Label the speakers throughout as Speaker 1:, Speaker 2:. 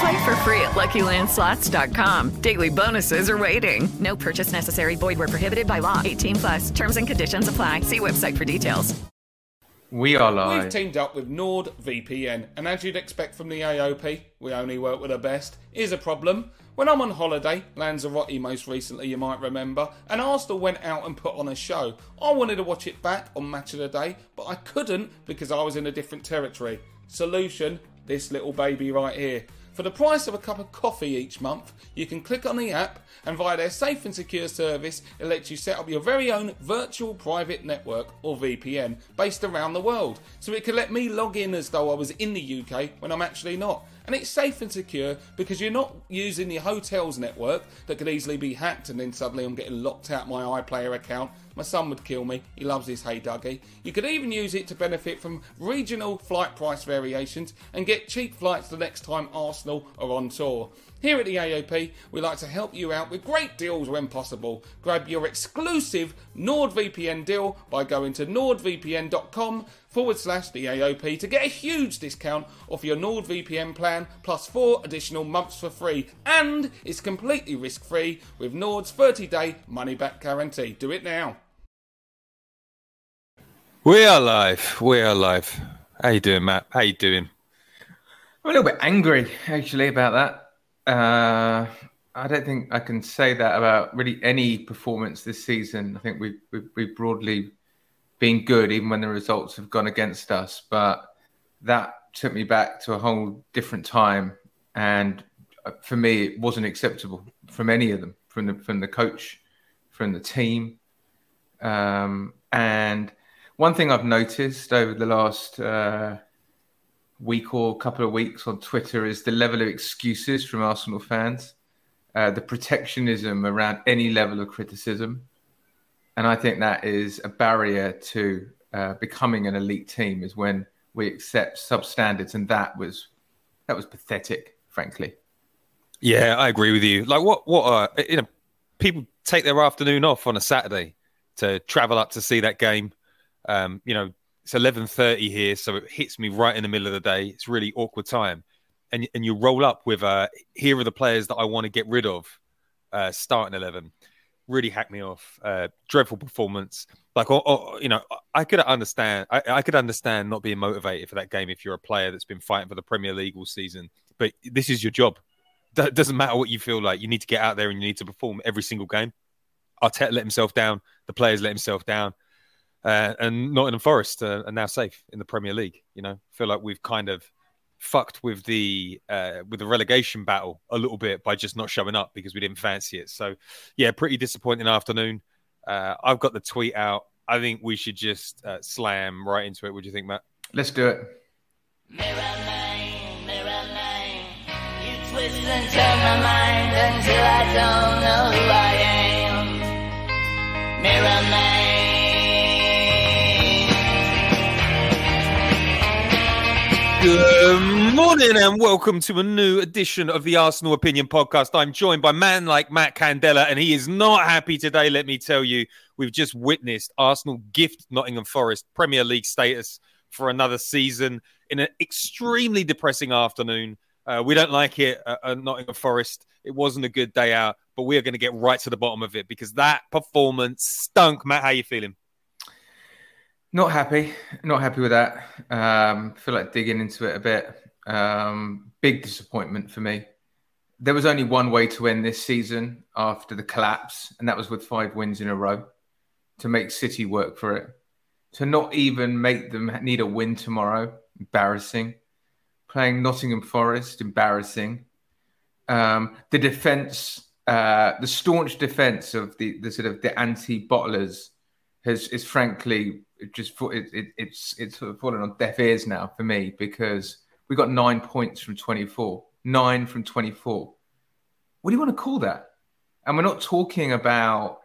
Speaker 1: Play for free at LuckyLandSlots.com. Daily bonuses are waiting. No purchase necessary. Void where prohibited by law. 18 plus. Terms and conditions apply. See website for details.
Speaker 2: We are live.
Speaker 3: We've teamed up with NordVPN, and as you'd expect from the AOP, we only work with the best. Here's a problem. When I'm on holiday, Lanzarote most recently, you might remember, and Arsenal went out and put on a show. I wanted to watch it back on Match of the Day, but I couldn't because I was in a different territory. Solution this little baby right here. For the price of a cup of coffee each month, you can click on the app and via their safe and secure service, it lets you set up your very own virtual private network or VPN based around the world. So it can let me log in as though I was in the UK when I'm actually not. And it's safe and secure because you're not using the hotel's network that could easily be hacked and then suddenly I'm getting locked out my iPlayer account. My son would kill me. He loves his Hey Duggee. You could even use it to benefit from regional flight price variations and get cheap flights the next time Arsenal are on tour. Here at the AOP, we like to help you out with great deals when possible. Grab your exclusive NordVPN deal by going to nordvpn.com forward slash the AOP to get a huge discount off your NordVPN plan plus four additional months for free. And it's completely risk free with Nord's 30 day money back guarantee. Do it now.
Speaker 2: We are live. We are live. How you doing, Matt? How you doing?
Speaker 4: I'm a little bit angry actually about that. Uh, I don't think I can say that about really any performance this season. I think we've we've, we've broadly been good, even when the results have gone against us. But that took me back to a whole different time, and uh, for me, it wasn't acceptable from any of them, from the from the coach, from the team, um, and one thing I've noticed over the last uh, week or couple of weeks on Twitter is the level of excuses from Arsenal fans, uh, the protectionism around any level of criticism. And I think that is a barrier to uh, becoming an elite team is when we accept substandards. And that was that was pathetic, frankly.
Speaker 2: Yeah, I agree with you. Like what what are you know, people take their afternoon off on a Saturday to travel up to see that game um, you know, it's eleven thirty here, so it hits me right in the middle of the day. It's really awkward time, and and you roll up with uh, here are the players that I want to get rid of, uh, starting eleven. Really hacked me off. Uh, dreadful performance. Like, or, or, you know, I could understand. I, I could understand not being motivated for that game if you're a player that's been fighting for the Premier League all season. But this is your job. It doesn't matter what you feel like. You need to get out there and you need to perform every single game. Arteta let himself down. The players let himself down uh, and Nottingham Forest uh, are now safe in the Premier League. You know, feel like we've kind of fucked with the uh, with the relegation battle a little bit by just not showing up because we didn't fancy it. So, yeah, pretty disappointing afternoon. Uh, I've got the tweet out. I think we should just uh, slam right into it. What do you think, Matt?
Speaker 4: Let's do it.
Speaker 5: Mirror man, mirror man, you twist and turn my mind until I don't know who I am. Mirror man.
Speaker 2: Good morning and welcome to a new edition of the Arsenal Opinion Podcast. I'm joined by man like Matt Candela, and he is not happy today. Let me tell you, we've just witnessed Arsenal gift Nottingham Forest Premier League status for another season in an extremely depressing afternoon. Uh, we don't like it at, Nottingham Forest. It wasn't a good day out, but we are going to get right to the bottom of it because that performance stunk. Matt, how you feeling?
Speaker 4: Not happy. Not happy with that. Um, feel like digging into it a bit. Um, big disappointment for me. There was only one way to end this season after the collapse, and that was with five wins in a row to make City work for it. To not even make them need a win tomorrow, embarrassing. Playing Nottingham Forest, embarrassing. Um, the defense, uh, the staunch defense of the, the sort of the anti-bottlers has is frankly just it, it, it's it's sort of fallen on deaf ears now for me because we got nine points from 24 nine from 24 what do you want to call that? And we're not talking about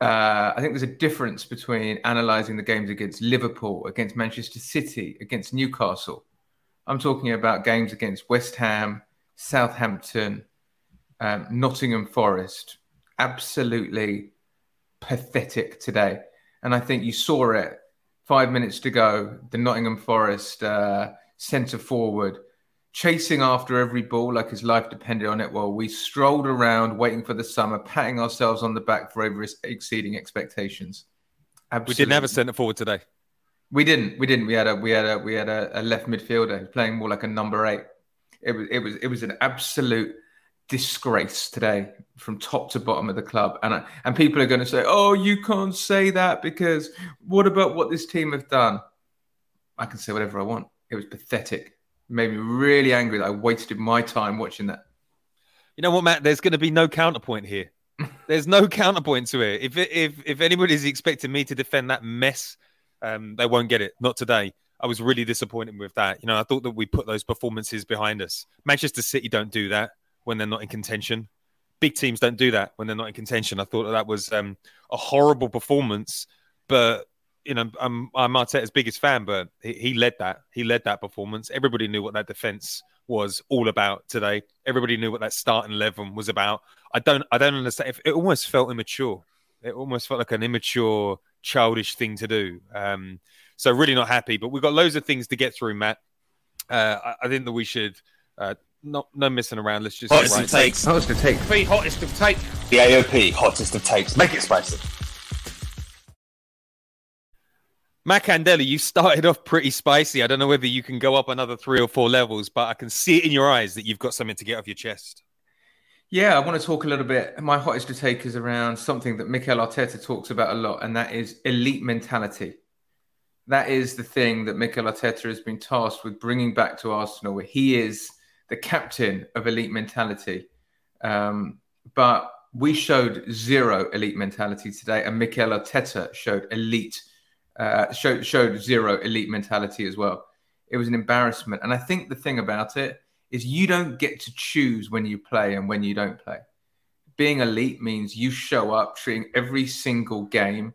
Speaker 4: uh, i think there's a difference between analyzing the games against liverpool against manchester city against newcastle. I'm talking about games against west ham southampton um, nottingham forest. Absolutely pathetic today. And I think you saw it five minutes to go. The Nottingham Forest uh, centre forward chasing after every ball like his life depended on it while we strolled around waiting for the summer, patting ourselves on the back for over exceeding expectations.
Speaker 2: Absolutely. We didn't have a centre forward today.
Speaker 4: We didn't. We didn't. We had a we had a we had a, a left midfielder playing more like a number eight. It was it was it was an absolute disgrace today from top to bottom of the club. And I, and people are going to say, "Oh, you can't say that because what about what this team have done?" I can say whatever I want. It was pathetic. It made me really angry that I wasted my time watching that.
Speaker 2: You know what, Matt? There's going to be no counterpoint here. There's no counterpoint to it. If if if anybody's expecting me to defend that mess, um, they won't get it. Not today. I was really disappointed with that. You know, I thought that we put those performances behind us. Manchester City don't do that when they're not in contention. Big teams don't do that when they're not in contention. I thought that, that was um, a horrible performance, but you know, I'm, I'm Arteta's biggest fan, but he, he, led that. He led that performance. Everybody knew what that defense was all about today. Everybody knew what that starting eleven was about. I don't, I don't understand. It almost felt immature. It almost felt like an immature, childish thing to do. Um, so really not happy. But we've got loads of things to get through, Matt. Uh, I, I, think that we should uh, no, no missing around. Let's just
Speaker 6: hottest right. of takes.
Speaker 4: Hottest of takes.
Speaker 3: The hottest of takes.
Speaker 6: The AOP hottest of takes. Make it spicy.
Speaker 2: Matt Candela, you started off pretty spicy. I don't know whether you can go up another three or four levels, but I can see it in your eyes that you've got something to get off your chest.
Speaker 4: Yeah, I want to talk a little bit. My hottest to take is around something that Mikel Arteta talks about a lot, and that is elite mentality. That is the thing that Mikel Arteta has been tasked with bringing back to Arsenal, where he is – the captain of elite mentality. Um, but we showed zero elite mentality today, and Mikel Arteta showed elite, uh, showed showed zero elite mentality as well. It was an embarrassment, and I think the thing about it is you don't get to choose when you play and when you don't play. Being elite means you show up treating every single game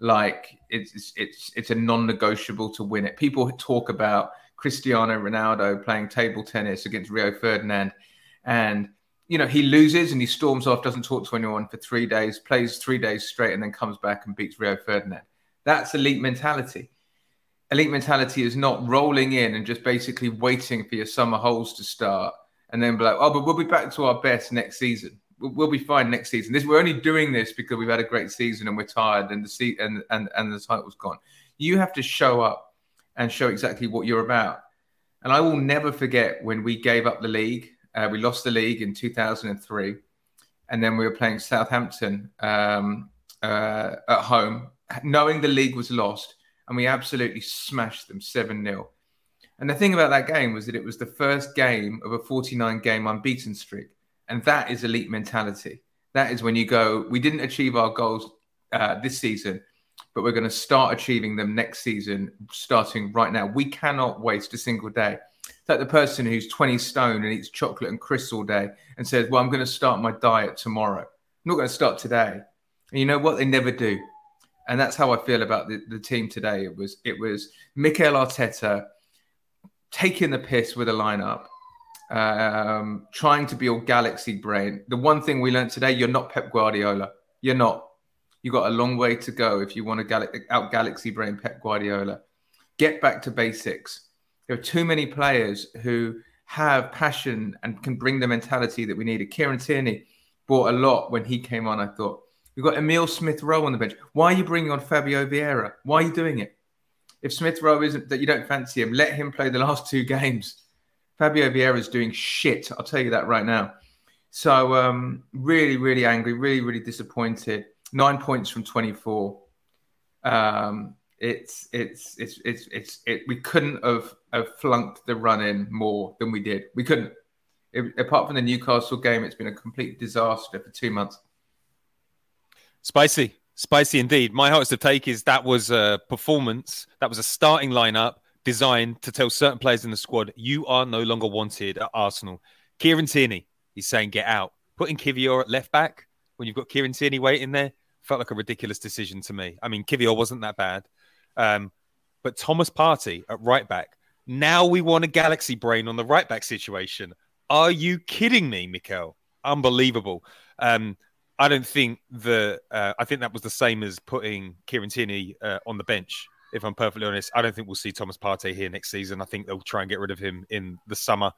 Speaker 4: like it's it's it's a non-negotiable to win it. People talk about Cristiano Ronaldo playing table tennis against Rio Ferdinand. And, you know, he loses and he storms off, doesn't talk to anyone for three days, plays three days straight, and then comes back and beats Rio Ferdinand. That's elite mentality. Elite mentality is not rolling in and just basically waiting for your summer holes to start and then be like, oh, but we'll be back to our best next season. We'll, be fine next season. This we're only doing this because we've had a great season and we're tired and the seat and, and and the title's gone. You have to show up and show exactly what you're about. And I will never forget when we gave up the league. Uh, we lost the league in 2003, and then we were playing Southampton um, uh, at home, knowing the league was lost, and we absolutely smashed them 7 0. And the thing about that game was that it was the first game of a 49 game unbeaten streak. And that is elite mentality. That is when you go, we didn't achieve our goals uh, this season, but we're going to start achieving them next season, starting right now. We cannot waste a single day. It's like the person who's 20 stone and eats chocolate and crisps all day and says, Well, I'm going to start my diet tomorrow. I'm not going to start today. And you know what? They never do. And that's how I feel about the, the team today. It was it was Mikel Arteta taking the piss with a lineup, um, trying to be all galaxy brain. The one thing we learned today: you're not Pep Guardiola. You're not. You got a long way to go if you want to gal- out galaxy brain Pep Guardiola. Get back to basics. There are too many players who have passion and can bring the mentality that we needed. Kieran Tierney brought a lot when he came on. I thought we've got Emil Smith Rowe on the bench. Why are you bringing on Fabio Vieira? Why are you doing it? If Smith Rowe isn't that you don't fancy him, let him play the last two games. Fabio Vieira is doing shit. I'll tell you that right now. So um, really, really angry, really, really disappointed. Nine points from 24. Um, it's it's it's it's it's it, we couldn't have, have flunked the run in more than we did. We couldn't. It, apart from the Newcastle game, it's been a complete disaster for two months.
Speaker 2: Spicy, spicy indeed. My hottest of take is that was a performance. That was a starting lineup designed to tell certain players in the squad, you are no longer wanted at Arsenal. Kieran Tierney, he's saying get out. Putting Kiwior at left back when you've got Kieran Tierney waiting there felt like a ridiculous decision to me. I mean, Kiwior wasn't that bad. Um, but Thomas Partey at right back. Now we want a galaxy brain on the right back situation. Are you kidding me, Mikel? Unbelievable. Um, I don't think the. Uh, I think that was the same as putting Kieran Tierney uh, on the bench. If I'm perfectly honest, I don't think we'll see Thomas Partey here next season. I think they'll try and get rid of him in the summer.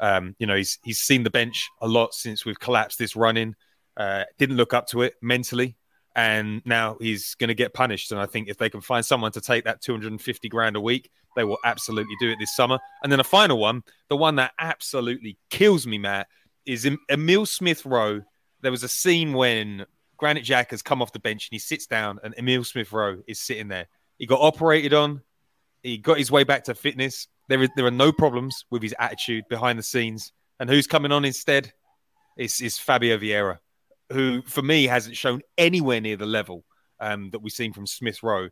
Speaker 2: Um, you know, he's he's seen the bench a lot since we've collapsed this running. Uh, didn't look up to it mentally and now he's going to get punished. And I think if they can find someone to take that 250 grand a week, they will absolutely do it this summer. And then a final one, the one that absolutely kills me, Matt, is Emil Smith Rowe. There was a scene when Granit Xhaka has come off the bench and he sits down, and Emil Smith Rowe is sitting there. He got operated on, he got his way back to fitness. There, is, there are no problems with his attitude behind the scenes. And who's coming on instead? It's, it's Fabio Vieira who for me hasn't shown anywhere near the level um, that we've seen from Smith Rowe.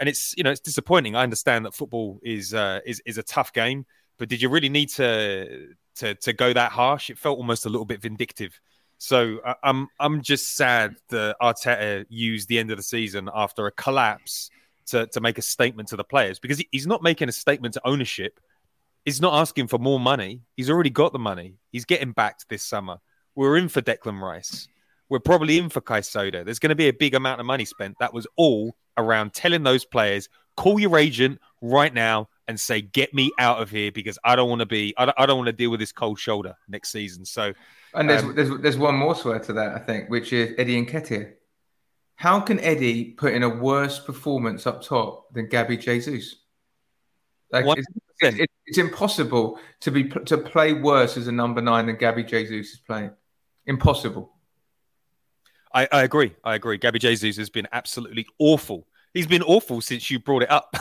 Speaker 2: And it's you know it's disappointing. I understand that football is uh, is is a tough game, but did you really need to to to go that harsh? It felt almost a little bit vindictive. So uh, I'm I'm just sad that Arteta used the end of the season after a collapse to to make a statement to the players because he's not making a statement to ownership. He's not asking for more money. He's already got the money. He's getting backed this summer. We're in for Declan Rice we're probably in for Caicedo. There's going to be a big amount of money spent. That was all around telling those players, call your agent right now and say, get me out of here because I don't want to be, I don't, I don't want to deal with this cold shoulder next season. So,
Speaker 4: and there's, um, there's, there's one more swear to that, I think, which is Eddie and Nketiah. How can Eddie put in a worse performance up top than Gabby Jesus? Like, it's, it's, it's, impossible to be to play worse as a number nine than Gabby Jesus is playing. Impossible.
Speaker 2: I, I agree. I agree. Gabby Jesus has been absolutely awful. He's been awful since you brought it up.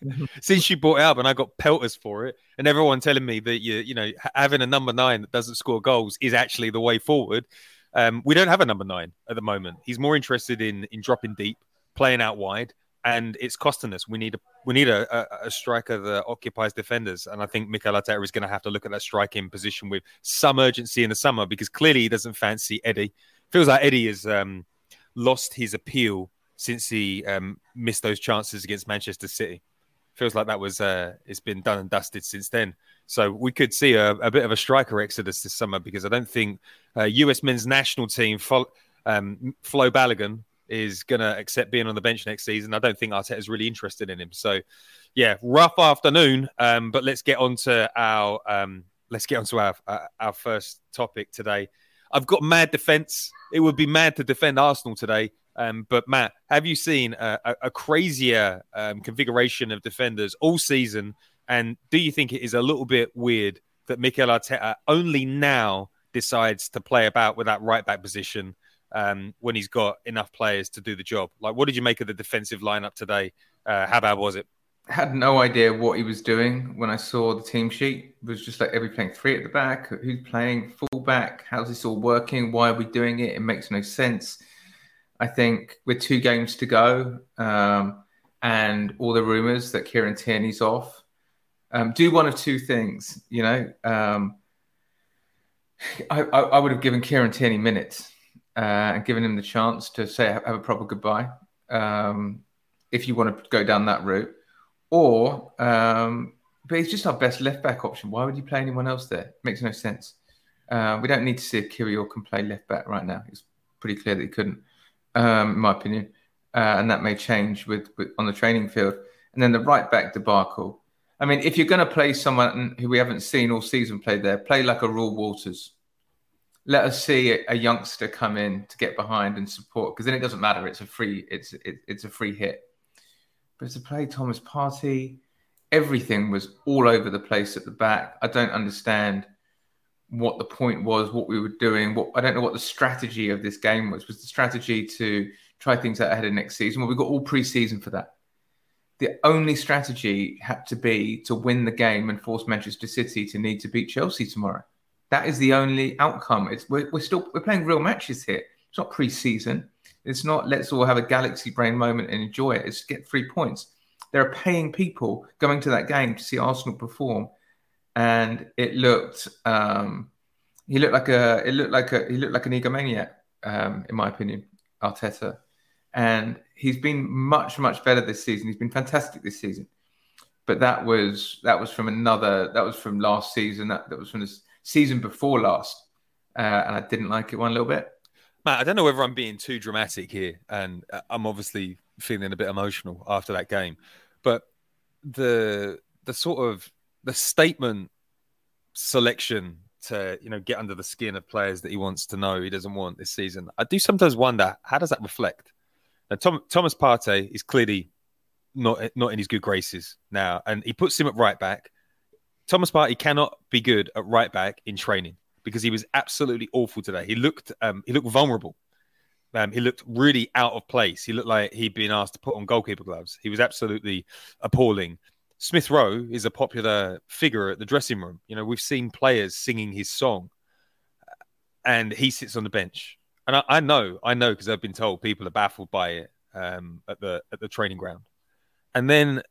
Speaker 2: since you brought it up, and I got pelters for it, and everyone telling me that you, you know, having a number nine that doesn't score goals is actually the way forward. Um, we don't have a number nine at the moment. He's more interested in in dropping deep, playing out wide, and it's costing us. We need a we need a, a, a striker that occupies defenders, and I think Mikel Arteta is going to have to look at that striking position with some urgency in the summer because clearly he doesn't fancy Eddie feels like Eddie has um, lost his appeal since he um, missed those chances against Manchester City. Feels like that was uh, it's been done and dusted since then. So we could see a, a bit of a striker exodus this summer because I don't think uh, US men's national team Flo, um, Flo Balogun is going to accept being on the bench next season. I don't think Arteta is really interested in him. So, yeah, rough afternoon. Um, but let's get on to our um, let's get on to our uh, our first topic today. I've got mad defense. It would be mad to defend Arsenal today. Um, but Matt, have you seen a, a, a crazier um, configuration of defenders all season? And do you think it is a little bit weird that Mikel Arteta only now decides to play about with that right back position um, when he's got enough players to do the job? Like, what did you make of the defensive lineup today? Uh, how bad was it?
Speaker 4: Had no idea what he was doing when I saw the team sheet. It was just like, we playing three at the back? Who's playing full back? How's this all working? Why are we doing it? It makes no sense. I think with two games to go um, and all the rumors that Kieran Tierney's off, um, do one of two things. You know, um, I, I, I, would have given Kieran Tierney minutes uh, and given him the chance to say have a proper goodbye. Um, if you want to go down that route, or um, but he's just our best left back option. Why would you play anyone else there? Makes no sense. Uh, we don't need to see if Kirill can play left back right now. It's pretty clear that he couldn't, um, in my opinion, uh, and that may change with, with on the training field. And then the right back debacle. I mean, if you're going to play someone who we haven't seen all season play there, play like a Reuell Walters. Let us see a, a youngster come in to get behind and support, because then it doesn't matter. It's a free. It's it, it's a free hit. But to play Thomas Partey, everything was all over the place at the back. I don't understand what the point was, what we were doing. What I don't know what the strategy of this game was. Was the strategy to try things out ahead of next season? Well, we got all pre-season for that. The only strategy had to be to win the game and force Manchester City to need to beat Chelsea tomorrow. That is the only outcome. It's we're, we're still we're playing real matches here. It's not pre-season. It's not let's all have a galaxy brain moment and enjoy it. It's get three points. There are paying people going to that game to see Arsenal perform, and it looked um, he looked like a it looked like a he looked like an egomaniac, um, in my opinion, Arteta, and he's been much much better this season. He's been fantastic this season, but that was that was from another that was from last season. That that was from the season before last, uh, and I didn't like it one little bit.
Speaker 2: Matt, I don't know whether I'm being too dramatic here, and uh, I'm obviously feeling a bit emotional after that game. But the the sort of the statement selection to you know get under the skin of players that he wants to know he doesn't want this season. I do sometimes wonder how does that reflect. Now, Tom, Thomas Partey is clearly not not in his good graces now, and he puts him at right back. Thomas Partey cannot be good at right back in training because he was absolutely awful today. He looked um, he looked vulnerable. Um, he looked really out of place. He looked like he'd been asked to put on goalkeeper gloves. He was absolutely appalling. Smith Rowe is a popular figure at the dressing room. You know, we've seen players singing his song, and he sits on the bench. And I, I know, I know, because I've been told people are baffled by it um, at the at the training ground. And then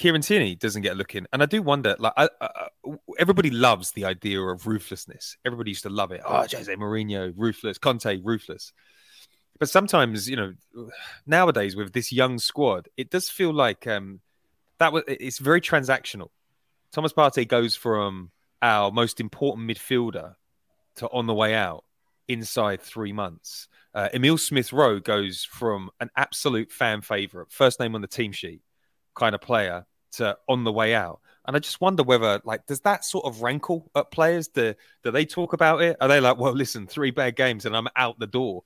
Speaker 2: Kieran Tierney doesn't get a look in, and I do wonder. Like, I, I, everybody loves the idea of ruthlessness. Everybody used to love it. Oh, Jose Mourinho, ruthless. Conte, ruthless. But sometimes, you know, nowadays with this young squad, it does feel like um, that was it's very transactional. Thomas Partey goes from our most important midfielder to on the way out inside three months. Uh, Emil Smith Rowe goes from an absolute fan favorite, first name on the team sheet kind of player, to on the way out. And I just wonder whether, like, does that sort of rankle at players? Do, do they talk about it? Are they like, well, listen, three bad games and I'm out the door?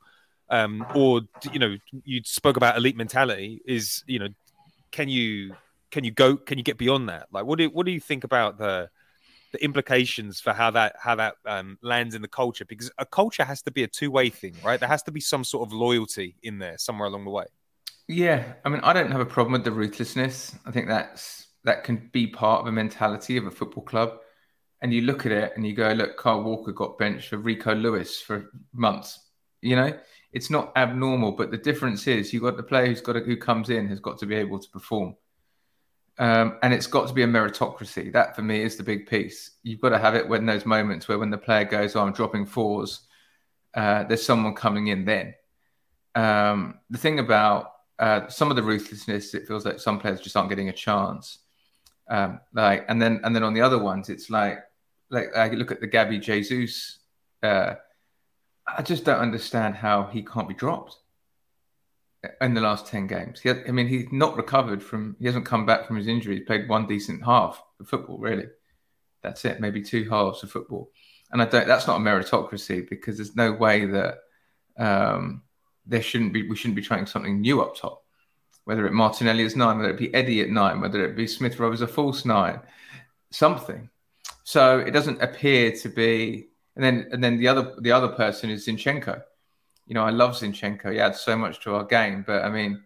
Speaker 2: um, or you know, you spoke about elite mentality. Is you know, can you can you go? Can you get beyond that? Like, what do what do you think about the the implications for how that how that um, lands in the culture? Because a culture has to be a two way thing, right? There has to be some sort of loyalty in there somewhere along the way.
Speaker 4: Yeah, I mean, I don't have a problem with the ruthlessness. I think that's that can be part of a mentality of a football club. And you look at it and you go, look, Kyle Walker got benched for Rico Lewis for months. You know, it's not abnormal, but the difference is you've got the player who's got to, who comes in has got to be able to perform. Um, and it's got to be a meritocracy. That for me is the big piece. You've got to have it when those moments where when the player goes, "Oh, I'm dropping fours, uh, there's someone coming in. Then um, the thing about uh, some of the ruthlessness, it feels like some players just aren't getting a chance. Um, like, and then and then on the other ones, it's like like I look at the Gabby Jesus uh, I just don't understand how he can't be dropped in the last 10 games. He, I mean, he's not recovered from, he hasn't come back from his injury. He's played one decent half of football, really. That's it, maybe two halves of football. And I don't, that's not a meritocracy because there's no way that um, there shouldn't be, we shouldn't be trying something new up top. Whether it Martinelli is nine, whether it be Eddie at nine, whether it be Smith Rowe as a false nine, something. So it doesn't appear to be and then and then the other the other person is Zinchenko. You know, I love Zinchenko. He adds so much to our game, but I mean,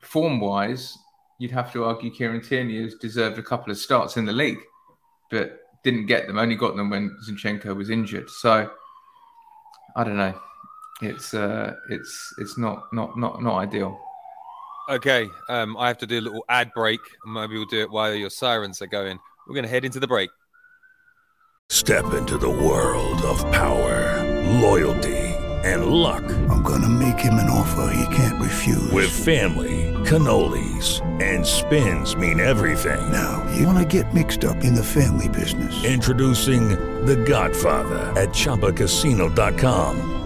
Speaker 4: form wise, you'd have to argue Kieran Tierney has deserved a couple of starts in the league, but didn't get them. Only got them when Zinchenko was injured. So I don't know. It's uh, it's it's not not not not ideal.
Speaker 2: Okay, um, I have to do a little ad break. Maybe we'll do it while your sirens are going. We're going to head into the break.
Speaker 7: Step into the world of power, loyalty and luck.
Speaker 8: I'm going to make him an offer he can't refuse.
Speaker 7: With family, cannolis, and spins mean everything.
Speaker 8: Now, you want to get mixed up in the family business.
Speaker 7: Introducing The Godfather at ChumbaCasino.com.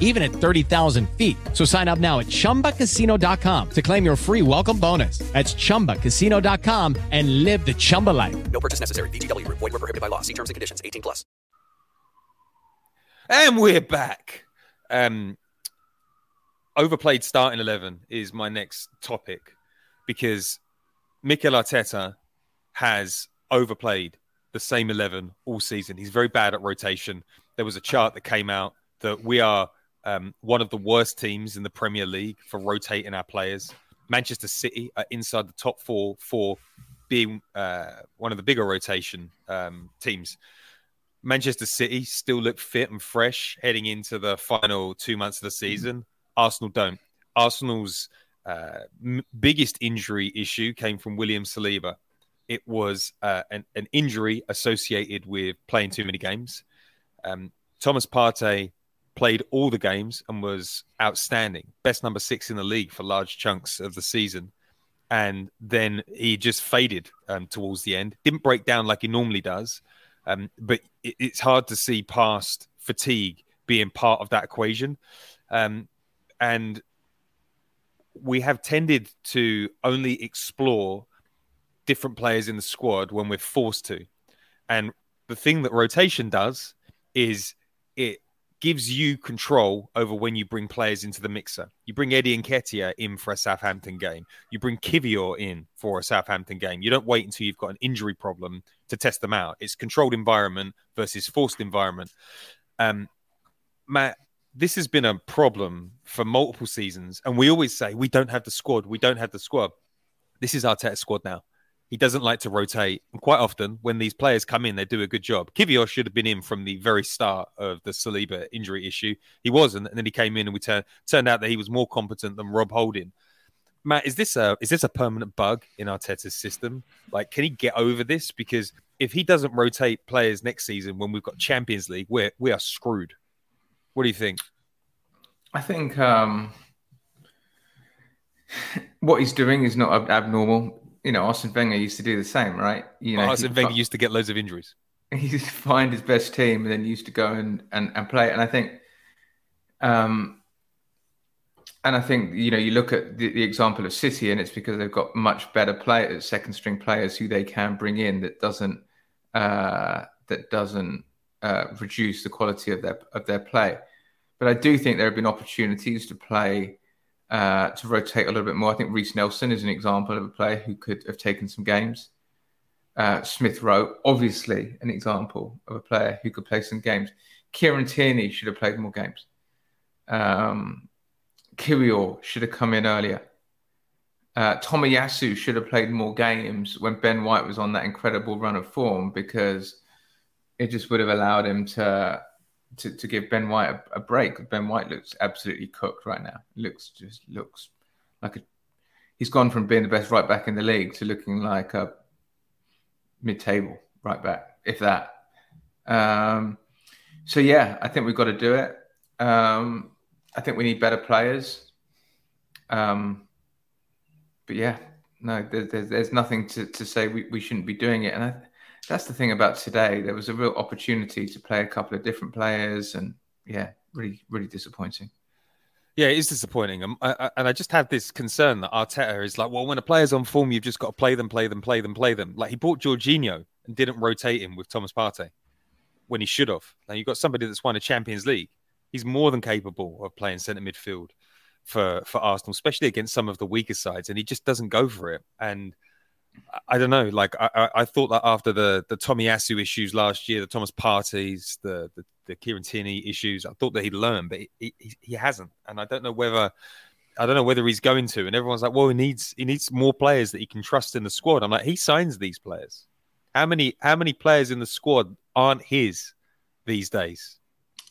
Speaker 9: even at 30,000 feet. So sign up now at ChumbaCasino.com to claim your free welcome bonus. That's ChumbaCasino.com and live the Chumba life.
Speaker 10: No purchase necessary. VGW. Void were prohibited by law. See terms and conditions. 18 plus.
Speaker 2: And we're back. Um, overplayed starting 11 is my next topic because Mikel Arteta has overplayed the same 11 all season. He's very bad at rotation. There was a chart that came out that we are um, one of the worst teams in the Premier League for rotating our players. Manchester City are inside the top four for being uh, one of the bigger rotation um, teams. Manchester City still look fit and fresh heading into the final two months of the season. Arsenal don't. Arsenal's uh, m- biggest injury issue came from William Saliba. It was uh, an, an, injury associated with playing too many games. Um, Thomas Partey played all the games and was outstanding, best number six in the league for large chunks of the season. And then he just faded um, towards the end. Didn't break down like he normally does, um, but it, it's hard to see past fatigue being part of that equation. Um, and we have tended to only explore different players in the squad when we're forced to. And the thing that rotation does is it gives you control over when you bring players into the mixer. You bring Eddie and Nketiah in for a Southampton game. You bring Kiwior in for a Southampton game. You don't wait until you've got an injury problem to test them out. It's controlled environment versus forced environment. Um, Matt, this has been a problem for multiple seasons, and we always say we don't have the squad. We don't have the squad. This is Arteta's squad now. He doesn't like to rotate. And quite often, when these players come in, they do a good job. Kiwior should have been in from the very start of the Saliba injury issue. He wasn't, and then he came in, and we turned turned out that he was more competent than Rob Holding. Matt, is this a is this a permanent bug in Arteta's system? Like, can he get over this? Because if he doesn't rotate players next season when we've got Champions League, we're we are screwed. What do you think?
Speaker 4: I think um, what he's doing is not abnormal you know, Arsene Wenger used to do the same, right? You
Speaker 2: know, Arsene Wenger used to get loads of injuries.
Speaker 4: He used to find his best team and then used to go and, and, and play. And I think, um, and I think you know, you look at the, the, example of City, and it's because they've got much better players, second string players who they can bring in that doesn't uh, that doesn't uh, reduce the quality of their of their play. But I do think there have been opportunities to play uh, to rotate a little bit more. I think Reiss Nelson is an example of a player who could have taken some games. Uh, Smith Rowe, obviously, an example of a player who could play some games. Kieran Tierney should have played more games. Um, Kiwior should have come in earlier. Uh, Tomiyasu should have played more games when Ben White was on that incredible run of form because it just would have allowed him to to, to give Ben White a, a, break. Ben White looks absolutely cooked right now. Looks just looks like a. He's gone from being the best right back in the league to looking like a mid-table right back, if that. Um, so yeah, I think we've got to do it. Um, I think we need better players. Um, but yeah, no, there's, there's, there's nothing to, to say we, we shouldn't be doing it. And I, that's the thing about today. There was a real opportunity to play a couple of different players, and yeah, really, really disappointing.
Speaker 2: Yeah, it is disappointing. Um, I, I, and I just had this concern that Arteta is like, well, when a player's on form, you've just got to play them, play them, play them, play them. Like he bought Jorginho and didn't rotate him with Thomas Partey when he should have. Now you've got somebody that's won a Champions League. He's more than capable of playing centre midfield for for Arsenal, especially against some of the weaker sides, and he just doesn't go for it. And I don't know. Like I, I thought that after the the Tomiyasu issues last year, the Thomas Parteys, the the, the Kieran Tierney issues, I thought that he'd learn, but he, he, he hasn't. And I don't know whether I don't know whether he's going to. And everyone's like, well, he needs he needs more players that he can trust in the squad. I'm like, he signs these players. How many how many players in the squad aren't his these days?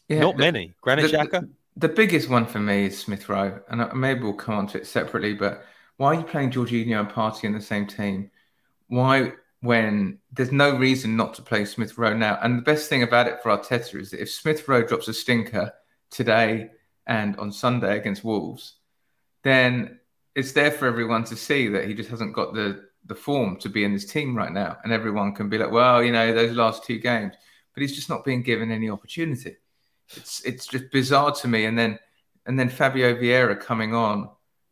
Speaker 4: Yeah,
Speaker 2: Not
Speaker 4: the-
Speaker 2: many. Granit
Speaker 4: the-
Speaker 2: Xhaka.
Speaker 4: The biggest one for me is Smith Rowe, and maybe we'll come on to it separately. But why are you playing Jorginho and Partey in the same team? Why, when there's no reason not to play Smith Rowe now? And the best thing about it for Arteta is that if Smith Rowe drops a stinker today and on Sunday against Wolves, then it's there for everyone to see that he just hasn't got the the form to be in this team right now, and everyone can be like, well, you know, those last two games, but he's just not being given any opportunity. It's it's just bizarre to me. And then and then Fabio Vieira coming on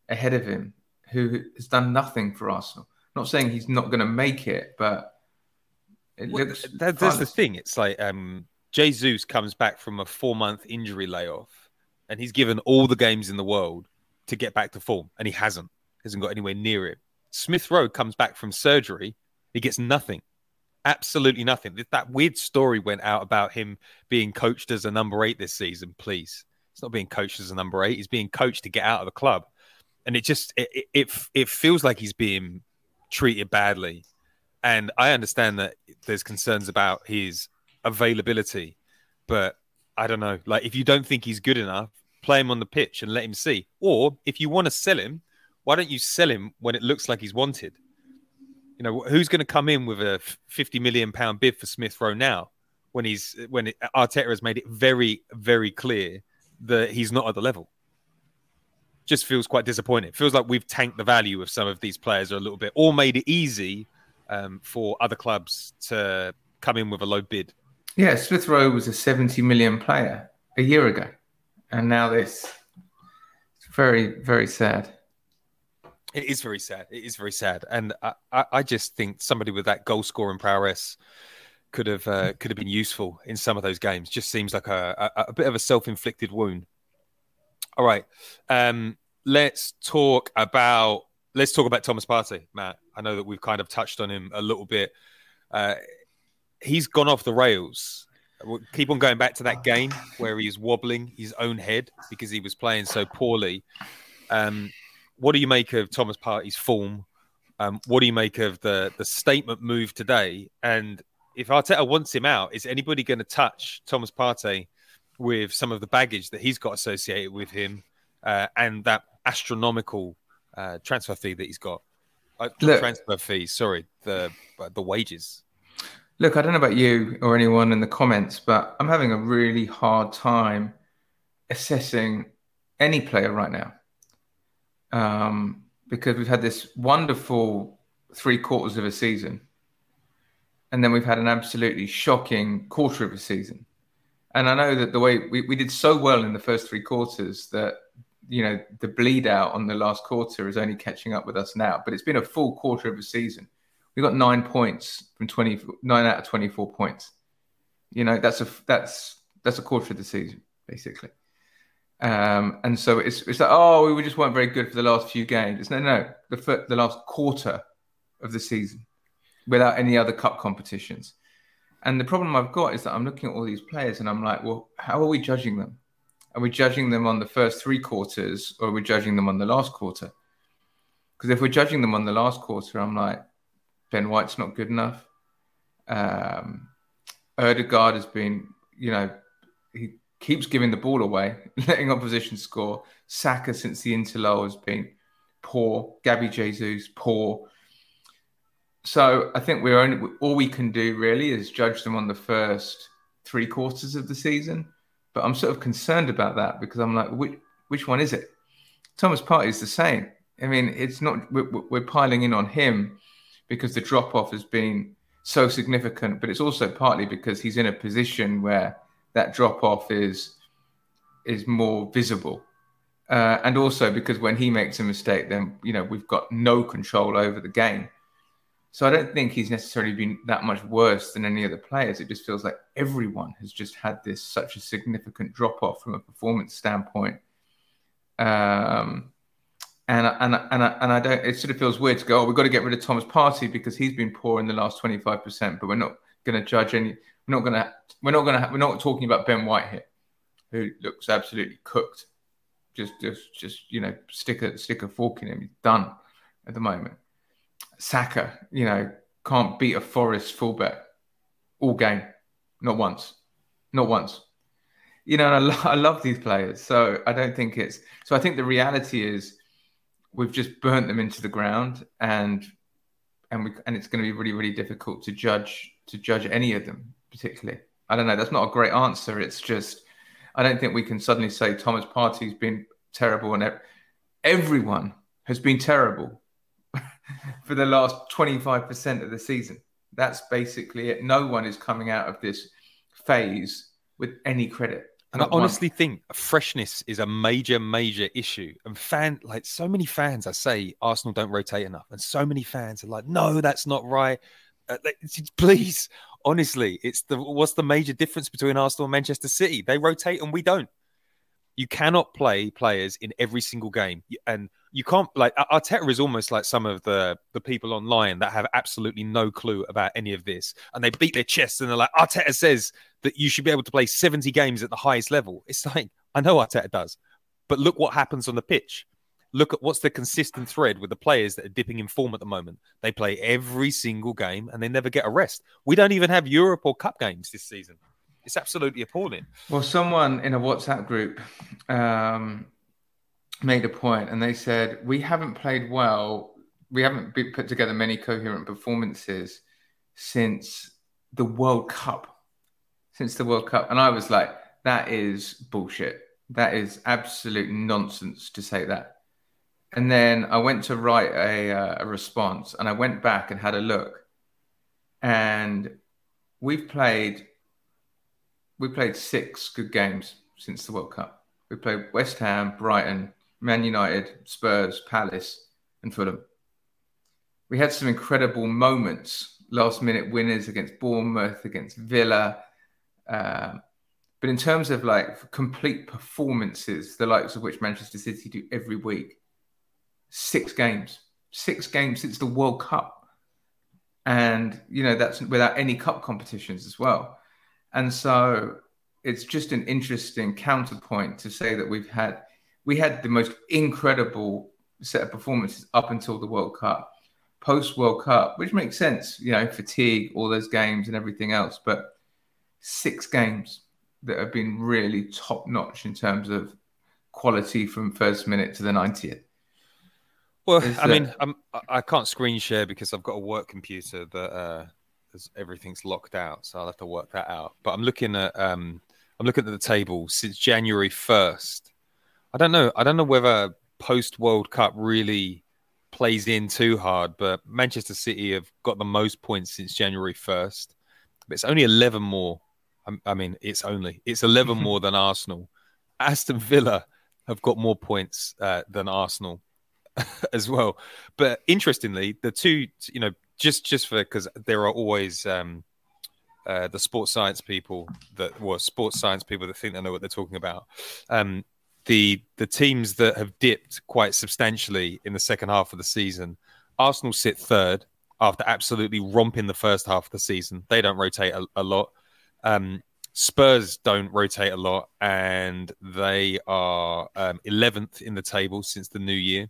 Speaker 4: ahead of him, who has done nothing for Arsenal. Not saying he's not going to make it, but it
Speaker 2: Well,
Speaker 4: looks.
Speaker 2: that, that's the thing. It's like um, Jesus comes back from a four month injury layoff, and he's given all the games in the world to get back to form, and he hasn't. Hasn't got anywhere near it. Smith Rowe comes back from surgery, he gets nothing, absolutely nothing. That weird story went out about him being coached as a number eight this season. Please, he's not being coached as a number eight. He's being coached to get out of the club, and it just it, it, it feels like he's being treated badly. And I understand that there's concerns about his availability, but I don't know. Like, if you don't think he's good enough, play him on the pitch and let him see. Or if you want to sell him, why don't you sell him when it looks like he's wanted? You know, who's going to come in with a 50 million pound bid for Smith Rowe now when he's when it, Arteta has made it very, very clear that he's not at the level? Just feels quite disappointing. It feels like we've tanked the value of some of these players a little bit, or made it easy um, for other clubs to come in with a low bid.
Speaker 4: Yeah, Smith Rowe was a 70 million player a year ago, and now this. It's very, very sad.
Speaker 2: It is very sad. It is very sad, and I, I, I just think somebody with that goal scoring prowess could have uh, could have been useful in some of those games. Just seems like a, a, a bit of a self inflicted wound. All right, um, let's talk about let's talk about Thomas Partey, Matt. I know that we've kind of touched on him a little bit. Uh, he's gone off the rails. We'll keep on going back to that game where he was wobbling his own head because he was playing so poorly. Um, what do you make of Thomas Partey's form? Um, what do you make of the the statement move today? And if Arteta wants him out, is anybody going to touch Thomas Partey with some of the baggage that he's got associated with him uh, and that astronomical uh, transfer fee that he's got. Uh,
Speaker 4: look,
Speaker 2: transfer fee, sorry, the the wages.
Speaker 4: Look, I don't know about you or anyone in the comments, but I'm having a really hard time assessing any player right now um, because we've had this wonderful three quarters of a season, and then we've had an absolutely shocking quarter of a season. And I know that the way we, we did so well in the first three quarters that you know the bleed out on the last quarter is only catching up with us now. But it's been a full quarter of a season. We got nine points from twenty nine out of twenty four points. You know that's a that's that's a quarter of the season basically. Um, and so it's it's like oh we just weren't very good for the last few games. It's no no the the last quarter of the season without any other cup competitions. And the problem I've got is that I'm looking at all these players and I'm like, well, how are we judging them? Are we judging them on the first three quarters or are we judging them on the last quarter? Because if we're judging them on the last quarter, I'm like, Ben White's not good enough. Um, Ødegaard has been, you know, he keeps giving the ball away, letting opposition score. Saka since the interlull has been poor. Gabby Jesus poor. So I think we're only all we can do really is judge them on the first three quarters of the season. But I'm sort of concerned about that because I'm like, which which one is it? Thomas Partey is the same. I mean, it's not we're, we're piling in on him because the drop off has been so significant, but it's also partly because he's in a position where that drop off is is more visible. Uh, and also because when he makes a mistake, then you know we've got no control over the game. So I don't think he's necessarily been that much worse than any other players. It just feels like everyone has just had this such a significant drop off from a performance standpoint. Um, and and and I, and I don't. It sort of feels weird to go. Oh, we've got to get rid of Thomas Partey because he's been poor in the last twenty five percent. But we're not going to judge any. We're not going to. We're not going to. We're not talking about Ben White here, who looks absolutely cooked. Just, just, just you know, stick a stick a fork in him. He's done at the moment. Saka, you know, can't beat a Forest fullback all game, not once, not once. You know, and I, lo- I love these players, so I don't think it's. So I think the reality is we've just burnt them into the ground, and and we and it's going to be really really difficult to judge to judge any of them particularly. I don't know. That's not a great answer. It's just I don't think we can suddenly say Thomas Partey's been terrible and everyone has been terrible for the last 25% of the season. That's basically it. No one is coming out of this phase with any credit.
Speaker 2: And I
Speaker 4: Not one.
Speaker 2: honestly think freshness is a major, major issue. And fan, like so many fans, I say Arsenal don't rotate enough, and so many fans are like, "No, that's not right." Uh, please, honestly, it's the what's the major difference between Arsenal and Manchester City? They rotate and we don't. You cannot play players in every single game, and you can't like Ar- Arteta is almost like some of the the people online that have absolutely no clue about any of this, and they beat their chests and they're like, Arteta says that you should be able to play seventy games at the highest level. It's like I know Arteta does, but look what happens on the pitch. Look at what's the consistent thread with the players that are dipping in form at the moment. They play every single game and they never get a rest. We don't even have Europe or Cup games this season. It's absolutely appalling.
Speaker 4: Well, someone in a WhatsApp group um, made a point, and they said we haven't played well. We haven't put together many coherent performances since the World Cup. Since the World Cup, and I was like, that is bullshit. That is absolute nonsense to say that. And then I went to write a, uh, a response, and I went back and had a look, and we've played we played six good games since the World Cup. We played West Ham, Brighton, Man United, Spurs, Palace, and Fulham. We had some incredible moments, last minute winners against Bournemouth, against Villa. Um, but in terms of like complete performances, the likes of which Manchester City do every week, six games, six games since the World Cup. And, you know, that's without any cup competitions as well. And so it's just an interesting counterpoint to say that we've had we had the most incredible set of performances up until the World Cup. Post World Cup, which makes sense, you know, fatigue, all those games and everything else, but six games that have been really top notch in terms of quality from first minute to the 90th.
Speaker 2: Well,
Speaker 4: Is
Speaker 2: I
Speaker 4: that-
Speaker 2: mean, I'm, I- I can't screen share because I've got a work computer that uh, everything's locked out, so I'll have to work that out. But I'm looking at um, I'm looking at the table since January first. I don't know. I don't know whether post World Cup really plays in too hard, but Manchester City have got the most points since January first. But it's only 11 more. I, mean, it's only it's 11 more than Arsenal. Aston Villa have got more points uh, than Arsenal as well. But interestingly, the two, you know, just just for because there are always um, uh, the sports science people that well, sports science people that think they know what they're talking about. Um, the the teams that have dipped quite substantially in the second half of the season, Arsenal sit third after absolutely romping the first half of the season. They don't rotate a, a lot. Um, Spurs don't rotate a lot, and they are um, 11th in the table since the new year.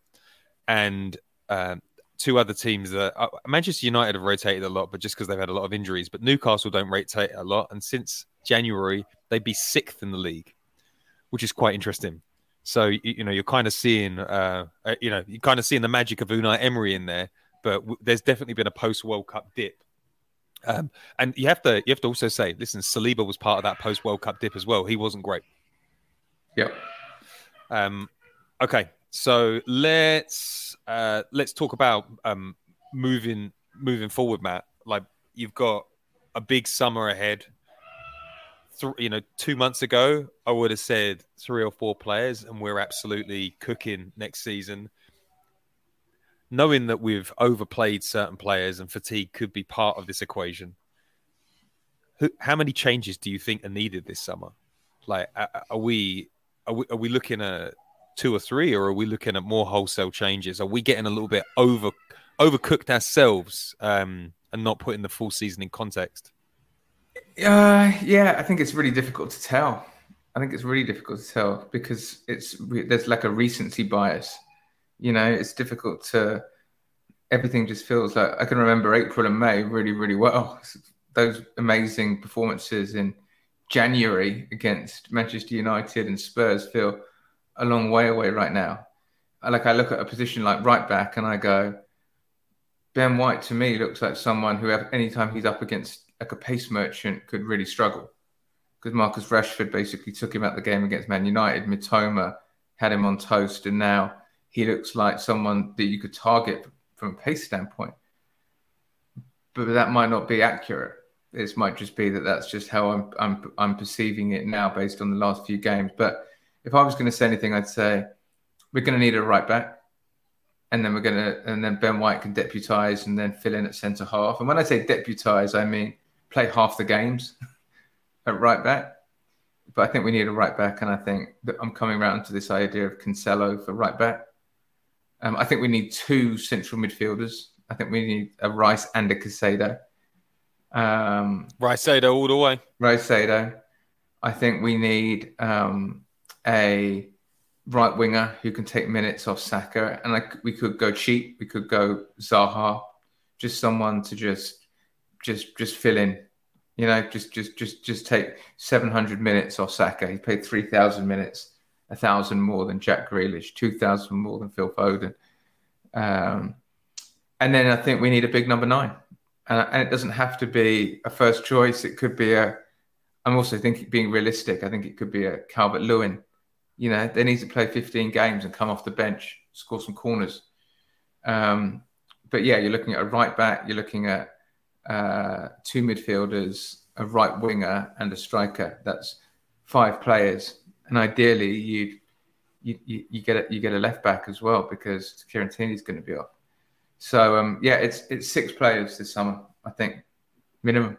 Speaker 2: And um, two other teams that uh, Manchester United have rotated a lot, but just because they've had a lot of injuries. But Newcastle don't rotate a lot, and since January they'd be sixth in the league, which is quite interesting. So you, you know you're kind of seeing, uh, uh, you know, you're kind of seeing the magic of Unai Emery in there. But w- there's definitely been a post World Cup dip. Um, and you have to you have to also say, listen, Saliba was part of that post World Cup dip as well. He wasn't great.
Speaker 4: Yep.
Speaker 2: Um, okay, so let's uh, let's talk about um, moving moving forward, Matt. Like you've got a big summer ahead. Th- you know, two months ago, I would have said three or four players, and we're absolutely cooking next season. Knowing that we've overplayed certain players and fatigue could be part of this equation, how many changes do you think are needed this summer? Like, are we are we are we looking at two or three, or are we looking at more wholesale changes? Are we getting a little bit over overcooked ourselves um, and not putting the full season in context?
Speaker 4: Uh, yeah, I think it's really difficult to tell. I think it's really difficult to tell because it's there's like a recency bias. You know, it's difficult to. Everything just feels like I can remember April and May really, really well. Those amazing performances in January against Manchester United and Spurs feel a long way away right now. Uh, like I look at a position like right back and I go, Ben White to me looks like someone who, anytime he's up against like a pace merchant, could really struggle. Because Marcus Rashford basically took him out the game against Man United. Mitoma had him on toast, and now he looks like someone that you could target from a pace standpoint. But that might not be accurate. This might just be that that's just how I'm I'm I'm perceiving it now based on the last few games. But if I was going to say anything, I'd say we're going to need a right back, and then we're going to, and then Ben White can deputise and then fill in at centre half. And when I say deputise, I mean play half the games at right back. But I think we need a right back, and I think that I'm coming around to this idea of Cancelo for right back. Um, I think we need two central midfielders. I think we need a Rice and a Caicedo. Um,
Speaker 2: Ricedo all the way.
Speaker 4: Ricedo. I think we need um, a right winger who can take minutes off Saka, and like we could go cheap, we could go Zaha, just someone to just just just fill in, you know, just just just just take seven hundred minutes off Saka. He played three thousand minutes, a thousand more than Jack Grealish, two thousand more than Phil Foden, um, and then I think we need a big number nine, and, and it doesn't have to be a first choice. It could be a I'm also thinking being realistic. I think it could be a Calvert Lewin you know, they need to play 15 games and come off the bench, score some corners. Um, but yeah, you're looking at a right back, you're looking at uh, two midfielders, a right winger, and a striker. That's five players, and ideally you you, you, get a, you get a left back as well because Kieran is going to be off. So um, yeah, it's it's six players this summer, I think, minimum.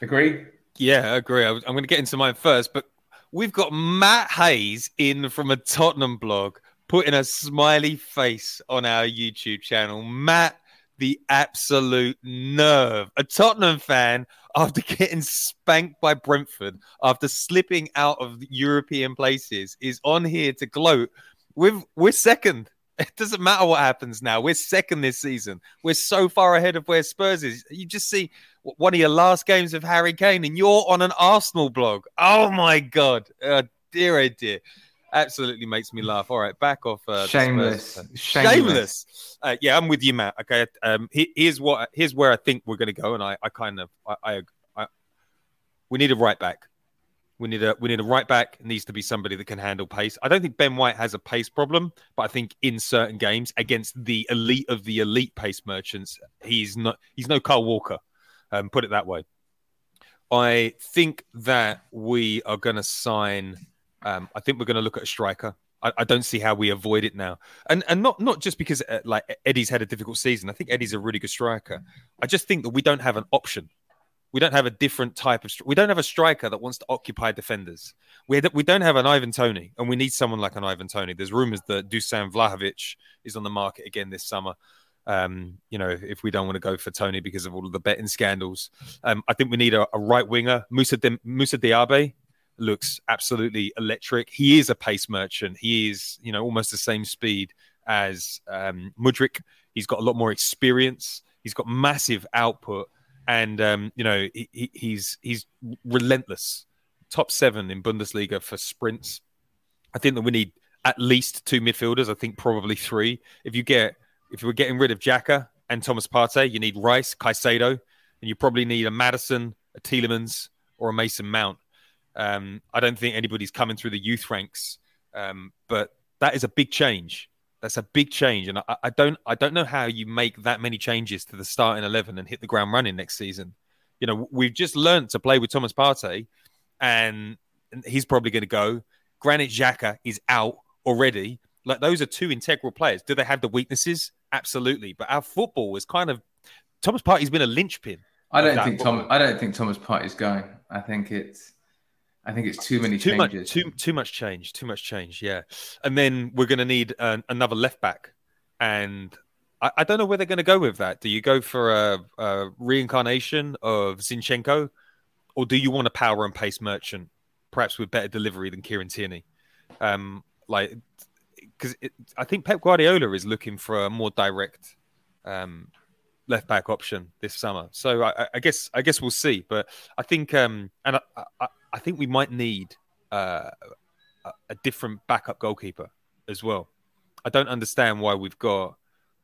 Speaker 4: Agree?
Speaker 2: Yeah, I agree. I'm going to get into mine first, but We've got Matt Hayes in from a Tottenham blog putting a smiley face on our YouTube channel. Matt, the absolute nerve. A Tottenham fan after getting spanked by Brentford, after slipping out of European places, is on here to gloat. We've, we're second. It doesn't matter what happens now. We're second this season. We're so far ahead of where Spurs is. You just see one of your last games of Harry Kane, and you're on an Arsenal blog. Oh my god, uh, dear oh dear, absolutely makes me laugh. All right, back off. Uh,
Speaker 4: shameless,
Speaker 2: shameless. shameless. Uh, yeah, I'm with you, Matt. Okay, um, here's what here's where I think we're going to go, and I, I kind of, I, I, I, we need a right back. We need a we need a right back. It needs to be somebody that can handle pace. I don't think Ben White has a pace problem, but I think in certain games against the elite of the elite pace merchants, he's not he's no Kyle Walker. Um, put it that way. I think that we are going to sign. Um, I think we're going to look at a striker. I, I, don't see how we avoid it now, and and not not just because uh, like Eddie's had a difficult season. I think Eddie's a really good striker. I just think that we don't have an option. We don't have a different type of. We don't have a striker that wants to occupy defenders. We we don't have an Ivan Toney, and we need someone like an Ivan Toney. There's rumours that Dusan Vlahovic is on the market again this summer. Um, you know, if we don't want to go for Toney because of all of the betting scandals, um, I think we need a, a right winger. Moussa, Di- Moussa Diaby looks absolutely electric. He is a pace merchant. He is, you know, almost the same speed as um, Mudryk. He's got a lot more experience. He's got massive output, and um, you know, he, he's he's relentless. Top seven in Bundesliga for sprints. I think that we need at least two midfielders. I think probably three. If you get if you were getting rid of Xhaka and Thomas Partey, you need Rice, Caicedo, and you probably need a Maddison, a Tielemans, or a Mason Mount. Um, I don't think anybody's coming through the youth ranks, um, but that is a big change. That's a big change, and I, I don't I don't know how you make that many changes to the starting eleven and hit the ground running next season. You know, we've just learned to play with Thomas Partey, and he's probably going to go. Granit Xhaka is out already. Like those are two integral players. Do they have the weaknesses? Absolutely. But our football is kind of Thomas Partey's been a linchpin.
Speaker 4: I don't think Thomas. I don't think Thomas Partey's going. I think it's. I think it's too many
Speaker 2: too
Speaker 4: changes.
Speaker 2: Much, too too much change. Too much change. Yeah, and then we're going to need an, another left back, and I, I, don't know where they're going to go with that. Do you go for a, a reincarnation of Zinchenko, or do you want a power and pace merchant, perhaps with better delivery than Kieran Tierney? Um, like, because I think Pep Guardiola is looking for a more direct um, left back option this summer. So I, I, guess I guess we'll see. But I think um, and I, I, I think we might need uh, a different backup goalkeeper as well. I don't understand why we've got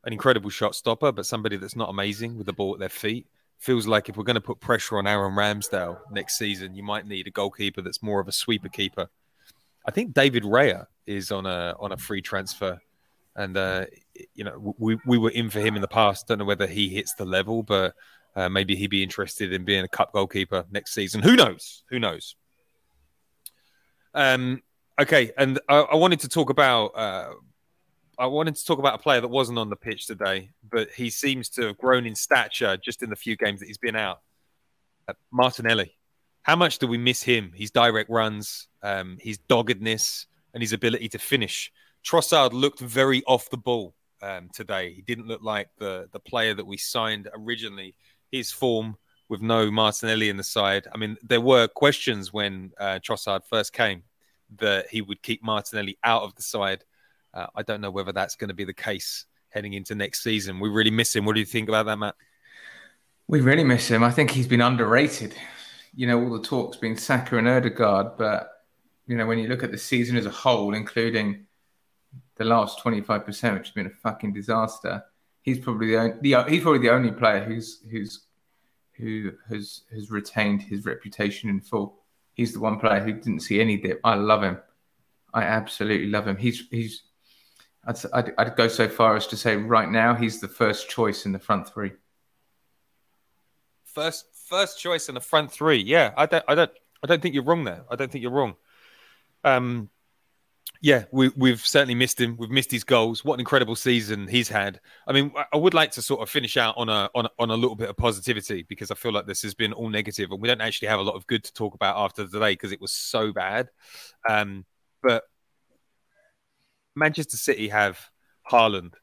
Speaker 2: an incredible shot stopper, but somebody that's not amazing with the ball at their feet. Feels like if we're going to put pressure on Aaron Ramsdale next season, you might need a goalkeeper that's more of a sweeper keeper. I think David Raya is on a on a free transfer, and uh, you know we we were in for him in the past. Don't know whether he hits the level, but uh, maybe he'd be interested in being a cup goalkeeper next season. Who knows? Who knows? Um, okay, and I, I wanted to talk about uh, I wanted to talk about a player that wasn't on the pitch today, but he seems to have grown in stature just in the few games that he's been out. Uh, Martinelli, how much do we miss him? His direct runs, um, his doggedness, and his ability to finish. Trossard looked very off the ball um, today. He didn't look like the the player that we signed originally. His form with no Martinelli in the side. I mean, there were questions when uh, Trossard first came that he would keep Martinelli out of the side. Uh, I don't know whether that's going to be the case heading into next season. We really miss him. What do you think about that, Matt?
Speaker 4: We really miss him. I think he's been underrated. You know, all the talk's been Saka and Ødegaard, but you know, when you look at the season as a whole, including the last twenty five percent, which has been a fucking disaster, he's probably the, only, the he's probably the only player who's who's who has has retained his reputation in full. He's the one player who didn't see any dip. I love him. I absolutely love him. He's he's. I'd, I'd, I'd go so far as to say right now he's the first choice in the front three.
Speaker 2: First first choice in the front three. Yeah, I don't I don't I don't think you're wrong there. I don't think you're wrong. Um, yeah, we, we've certainly missed him. We've missed his goals. What an incredible season he's had. I mean, I would like to sort of finish out on a on on a little bit of positivity because I feel like this has been all negative, and we don't actually have a lot of good to talk about after the today because it was so bad. Um, but Manchester City have Haaland,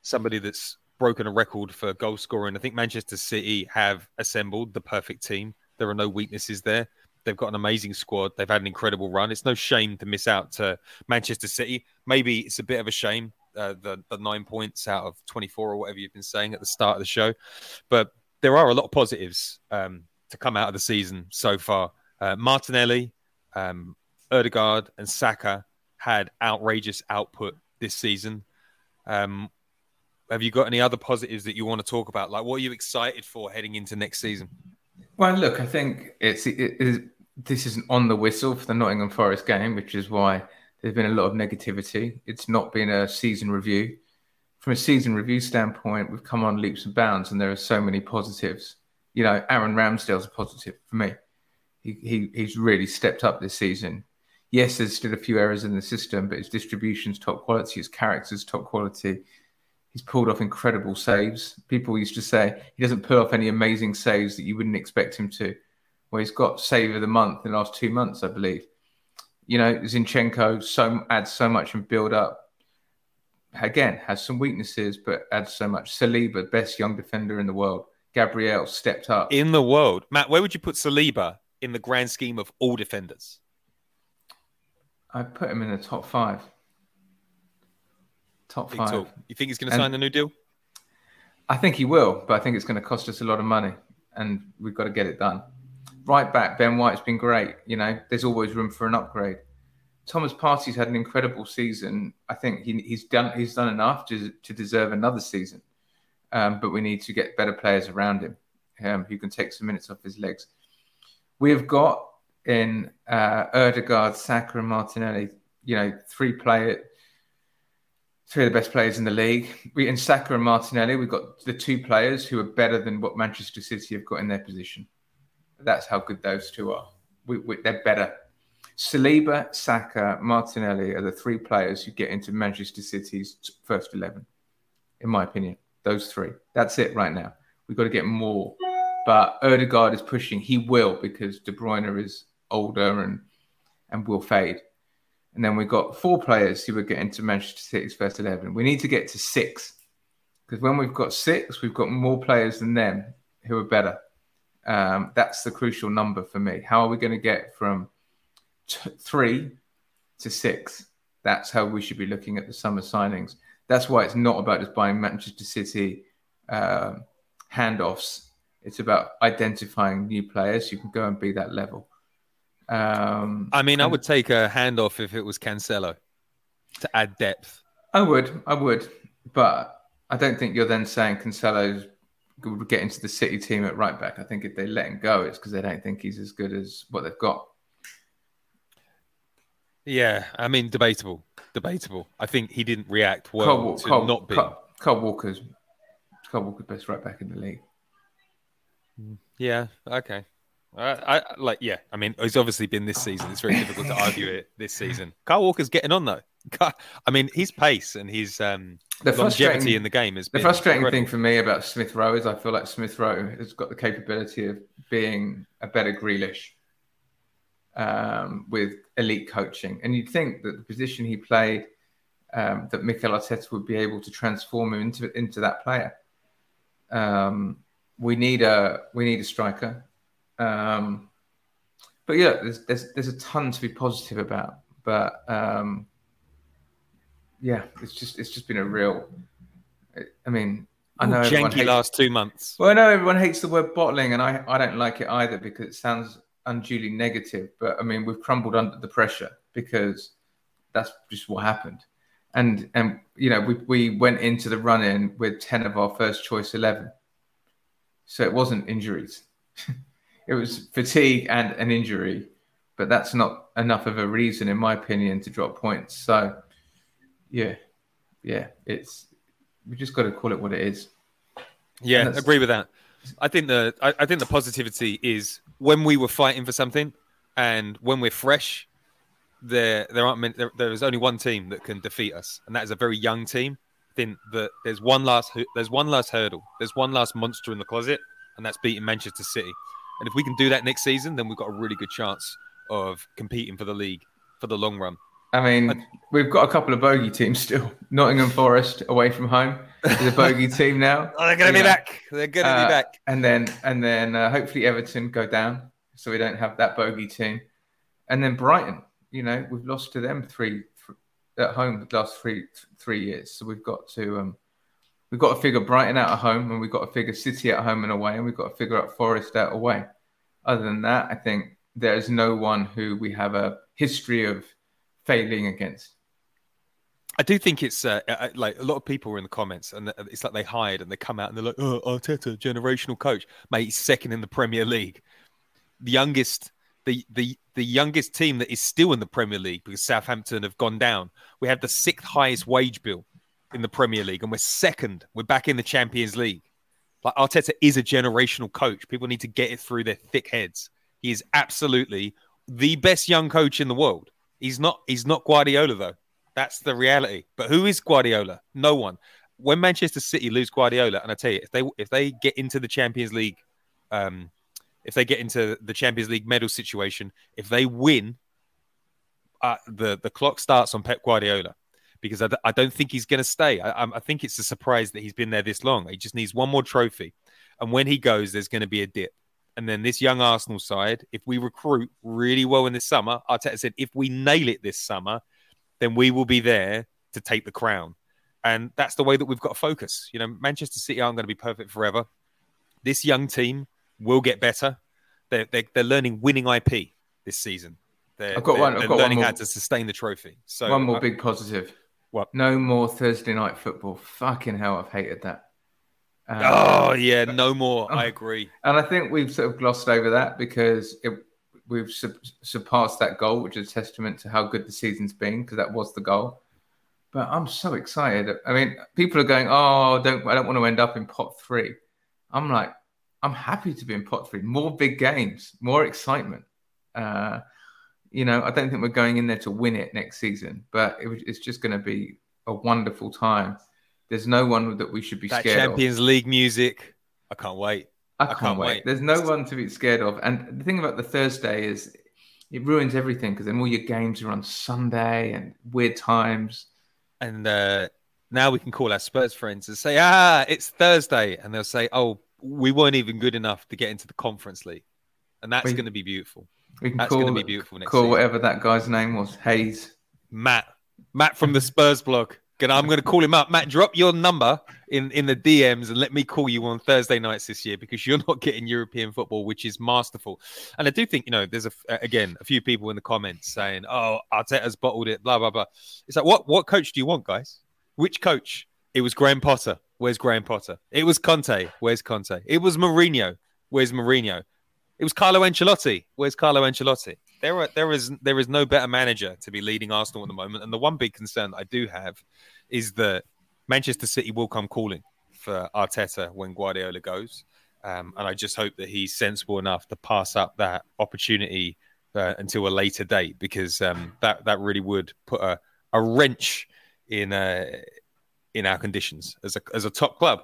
Speaker 2: somebody that's broken a record for goal scoring. I think Manchester City have assembled the perfect team. There are no weaknesses there. They've got an amazing squad. They've had an incredible run. It's no shame to miss out to Manchester City. Maybe it's a bit of a shame uh, the the nine points out of twenty four or whatever you've been saying at the start of the show, but there are a lot of positives um, to come out of the season so far. Uh, Martinelli, um, Ødegaard, and Saka had outrageous output this season. Um, have you got any other positives that you want to talk about? Like, what are you excited for heading into next season?
Speaker 4: Well, look, I think it's it is this isn't on the whistle for the Nottingham Forest game, which is why there's been a lot of negativity. It's not been a season review. From a season review standpoint, we've come on leaps and bounds, and there are so many positives. You know, Aaron Ramsdale's a positive for me. He, he he's really stepped up this season. Yes, there's still a few errors in the system, but his distribution's top quality, his character's top quality. He's pulled off incredible saves. People used to say he doesn't pull off any amazing saves that you wouldn't expect him to where he's got save of the month in the last two months, I believe. You know, Zinchenko so adds so much and build up. Again, has some weaknesses, but adds so much. Saliba, best young defender in the world. Gabriel stepped up
Speaker 2: in the world. Matt, where would you put Saliba in the grand scheme of all defenders?
Speaker 4: I put him in the top five. Top Big five. Talk.
Speaker 2: You think he's going to sign the new deal?
Speaker 4: I think he will, but I think it's going to cost us a lot of money, and we've got to get it done right back, Ben White's been great. You know, there's always room for an upgrade. Thomas Partey's had an incredible season. I think he, he's done he's done enough to, to deserve another season. Um, but we need to get better players around him um, who can take some minutes off his legs. We have got in uh, Ødegaard, Saka, and Martinelli. You know, three player, three of the best players in the league. We in Saka and Martinelli, we've got the two players who are better than what Manchester City have got in their position. That's how good those two are. We, we, they're better. Saliba, Saka, Martinelli are the three players who get into Manchester City's first eleven, in my opinion. Those three. That's it right now. We've got to get more. But Ødegaard is pushing. He will because De Bruyne is older and and will fade. And then we've got four players who are getting to Manchester City's first 11. We need to get to six because when we've got six, we've got more players than them who are better. Um, that's the crucial number for me. How are we going to get from t- three to six? That's how we should be looking at the summer signings. That's why it's not about just buying Manchester City uh, handoffs. It's about identifying new players who can go and be that level. Um,
Speaker 2: I mean, I would take a handoff if it was Cancelo to add depth.
Speaker 4: I would, I would, but I don't think you're then saying Cancelo's would get into the City team at right back. I think if they let him go, it's because they don't think he's as good as what they've got.
Speaker 2: Yeah, I mean, debatable, debatable. I think he didn't react well
Speaker 4: Cole,
Speaker 2: to
Speaker 4: Cole,
Speaker 2: not being.
Speaker 4: Cole, Cole Walker's Cole Walker's best right back in the league.
Speaker 2: Mm, yeah. Okay. I, I like. Yeah. I mean, it's obviously been this season. It's very difficult to argue it this season. Kyle Walker's getting on though. I mean, his pace and his um,
Speaker 4: The
Speaker 2: longevity in the game is
Speaker 4: The frustrating thing for me about Smith Rowe is I feel like Smith Rowe has got the capability of being a better Grealish um, with elite coaching. And you'd think that the position he played, um, that Mikel Arteta would be able to transform him into into that player. Um, we need a we need a striker. Um, but yeah, there's, there's there's a ton to be positive about. But um, yeah, it's just it's just been a real. I mean, I know everyone
Speaker 2: janky
Speaker 4: hates-
Speaker 2: last two months.
Speaker 4: well, I know everyone hates the word bottling, and I, I don't like it either because it sounds unduly negative. But I mean, we've crumbled under the pressure because that's just what happened. And and you know, we we went into the run in with ten of our first choice eleven, so it wasn't injuries. it was fatigue and an injury, but that's not enough of a reason, in my opinion, to drop points. So, yeah, yeah, it's we just got to call it what it is.
Speaker 2: Yeah, agree with that. I think the I, I think the positivity is when we were fighting for something, and when we're fresh, there there aren't many, there, there is only one team that can defeat us, and that is a very young team. I think that there's one last there's one last hurdle, there's one last monster in the closet, and that's beating Manchester City. And if we can do that next season, then we've got a really good chance of competing for the league for the long run.
Speaker 4: I mean, we've got a couple of bogey teams still. Nottingham Forest away from home is a bogey team now.
Speaker 2: Oh, they're gonna be
Speaker 4: know.
Speaker 2: back. They're gonna
Speaker 4: Uh,
Speaker 2: be back.
Speaker 4: And then and then uh, hopefully Everton go down, so we don't have that bogey team. And then Brighton, you know, we've lost to them three th- at home the last three three years. So we've got to um, we've got to figure Brighton out at home, and we've got to figure City at home and away, and we've got to figure out Forest out away. Other than that, I think there is no one who we have a history of failing against.
Speaker 2: I do think it's uh, uh, like a lot of people were in the comments, and it's like they hide and they come out and they're like, "Oh, Arteta, generational coach, mate, second in the Premier League, the youngest, the the the youngest team that is still in the Premier League because Southampton have gone down. We have the sixth highest wage bill in the Premier League, and we're second. We're back in the Champions League. Like Arteta is a generational coach. People need to get it through their thick heads. He is absolutely the best young coach in the world. He's not. He's not Guardiola though. That's the reality. But who is Guardiola? No one. When Manchester City lose Guardiola, and I tell you, if they if they get into the Champions League, um, if they get into the Champions League medal situation, if they win, uh, the the clock starts on Pep Guardiola because I, don't think he's going to stay. I, I think it's a surprise that he's been there this long. He just needs one more trophy, and when he goes, there's going to be a dip. And then this young Arsenal side, if we recruit really well in this summer, Arteta said, if we nail it this summer, then we will be there to take the crown. And that's the way that we've got to focus. You know, Manchester City aren't going to be perfect forever. This young team will get better. They're, they're, they're learning winning IP this season. They're,
Speaker 4: I've got
Speaker 2: they're-
Speaker 4: one- I've
Speaker 2: they're
Speaker 4: got one
Speaker 2: learning how to sustain the trophy. So
Speaker 4: One more
Speaker 2: uh,
Speaker 4: big positive.
Speaker 2: What?
Speaker 4: No more Thursday night football. Fucking hell, I've hated that. Um,
Speaker 2: Oh yeah, no more. I agree.
Speaker 4: And I think we've sort of glossed over that because it, we've su- surpassed that goal, which is a testament to how good the season's been, because that was the goal. but I'm so excited. I mean, people are going, "Oh, don't I don't want to end up in pot three. I'm like, I'm happy to be in pot three. More big games, more excitement. Uh, you know, I don't think we're going in there to win it next season, but it, it's just going to be a wonderful time. There's no one that we should be
Speaker 2: that
Speaker 4: scared
Speaker 2: Champions
Speaker 4: of.
Speaker 2: League music. I can't wait.
Speaker 4: I can't, wait. There's no one to be scared of. And the thing about the Thursday is it ruins everything because then all your games are on Sunday and weird times.
Speaker 2: And uh, now we can call our Spurs friends and say, ah, it's Thursday. And they'll say, oh, we weren't even good enough to get into the Conference League. And that's going to be beautiful.
Speaker 4: We can
Speaker 2: That's going to be beautiful next
Speaker 4: call
Speaker 2: season.
Speaker 4: whatever that guy's name was, Hayes.
Speaker 2: Matt. Matt from the Spurs blog. Gonna, I'm going to call him up. Matt, drop your number in, in the DMs and let me call you on Thursday nights this year because you're not getting European football, which is masterful. And I do think, you know, there's a again a few people in the comments saying, "Oh, Arteta's bottled it," blah blah blah. It's like, what what coach do you want, guys? Which coach? It was Graham Potter. Where's Graham Potter? It was Conte. Where's Conte? It was Mourinho. Where's Mourinho? It was Carlo Ancelotti. Where's Carlo Ancelotti? There there is there is no better manager to be leading Arsenal at the moment. And the one big concern I do have is that Manchester City will come calling for Arteta when Guardiola goes. Um, and I just hope that he's sensible enough to pass up that opportunity uh, until a later date because um, that that really would put a, a wrench in uh, in our conditions as a as a top club.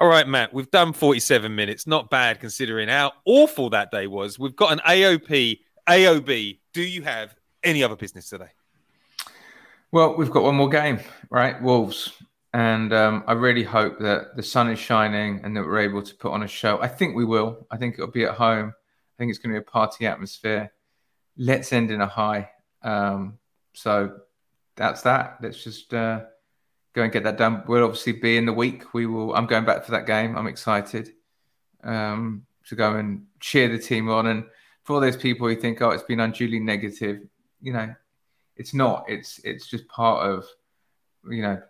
Speaker 2: All right, Matt, we've done 47 minutes. Not bad considering how awful that day was. We've got an AOP, AOB. Do you have any other business today?
Speaker 4: Well, we've got one more game, right? Wolves. And um, I really hope that the sun is shining and that we're able to put on a show. I think we will. I think it'll be at home. I think it's going to be a party atmosphere. Let's end in a high. Um, so that's that. Let's just uh, go and get that done. We'll obviously be in the week. We will. I'm going back for that game. I'm excited um, to go and cheer the team on. And for all those people who think, oh, it's been unduly negative, you know, it's not. It's it's just part of, you know,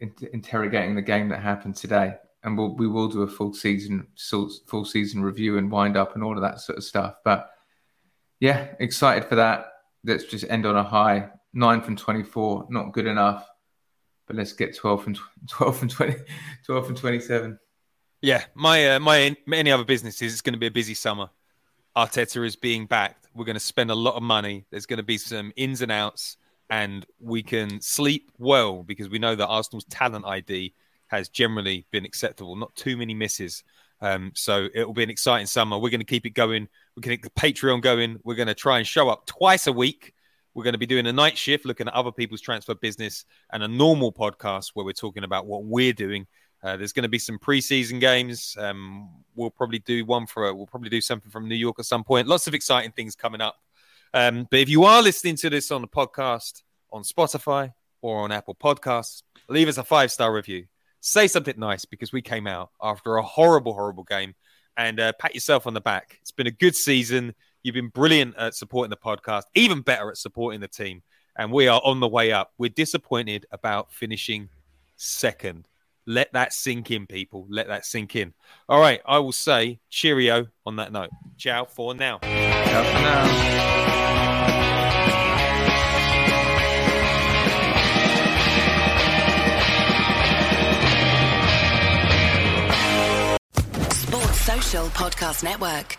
Speaker 4: in- interrogating the game that happened today. And we'll, we will do a full season, full season review and wind up and all of that sort of stuff. But yeah, excited for that. Let's just end on a high. Nine from 24, not good enough. But let's get 12 from, tw- 12 from 20, 12 from 27.
Speaker 2: Yeah, my uh, my any other businesses, it's going to be a busy summer. Arteta is being backed. We're going to spend a lot of money. There's going to be some ins and outs, and we can sleep well because we know that Arsenal's talent ID has generally been acceptable. Not too many misses. Um, so it will be an exciting summer. We're going to keep it going. We're going to keep the Patreon going. We're going to try and show up twice a week. We're going to be doing a night shift, looking at other people's transfer business, and a normal podcast where we're talking about what we're doing. Uh, there's going to be some preseason games. Um, we'll probably do one for. We'll probably do something from New York at some point. Lots of exciting things coming up. Um, but if you are listening to this on the podcast on Spotify or on Apple Podcasts, leave us a five star review. Say something nice because we came out after a horrible, horrible game, and uh, pat yourself on the back. It's been a good season. You've been brilliant at supporting the podcast, even better at supporting the team, and we are on the way up. We're disappointed about finishing second. Let that sink in, people. Let that sink in. All right, I will say cheerio on that note. Ciao for now.
Speaker 4: Ciao for now.
Speaker 11: Sports Social Podcast Network.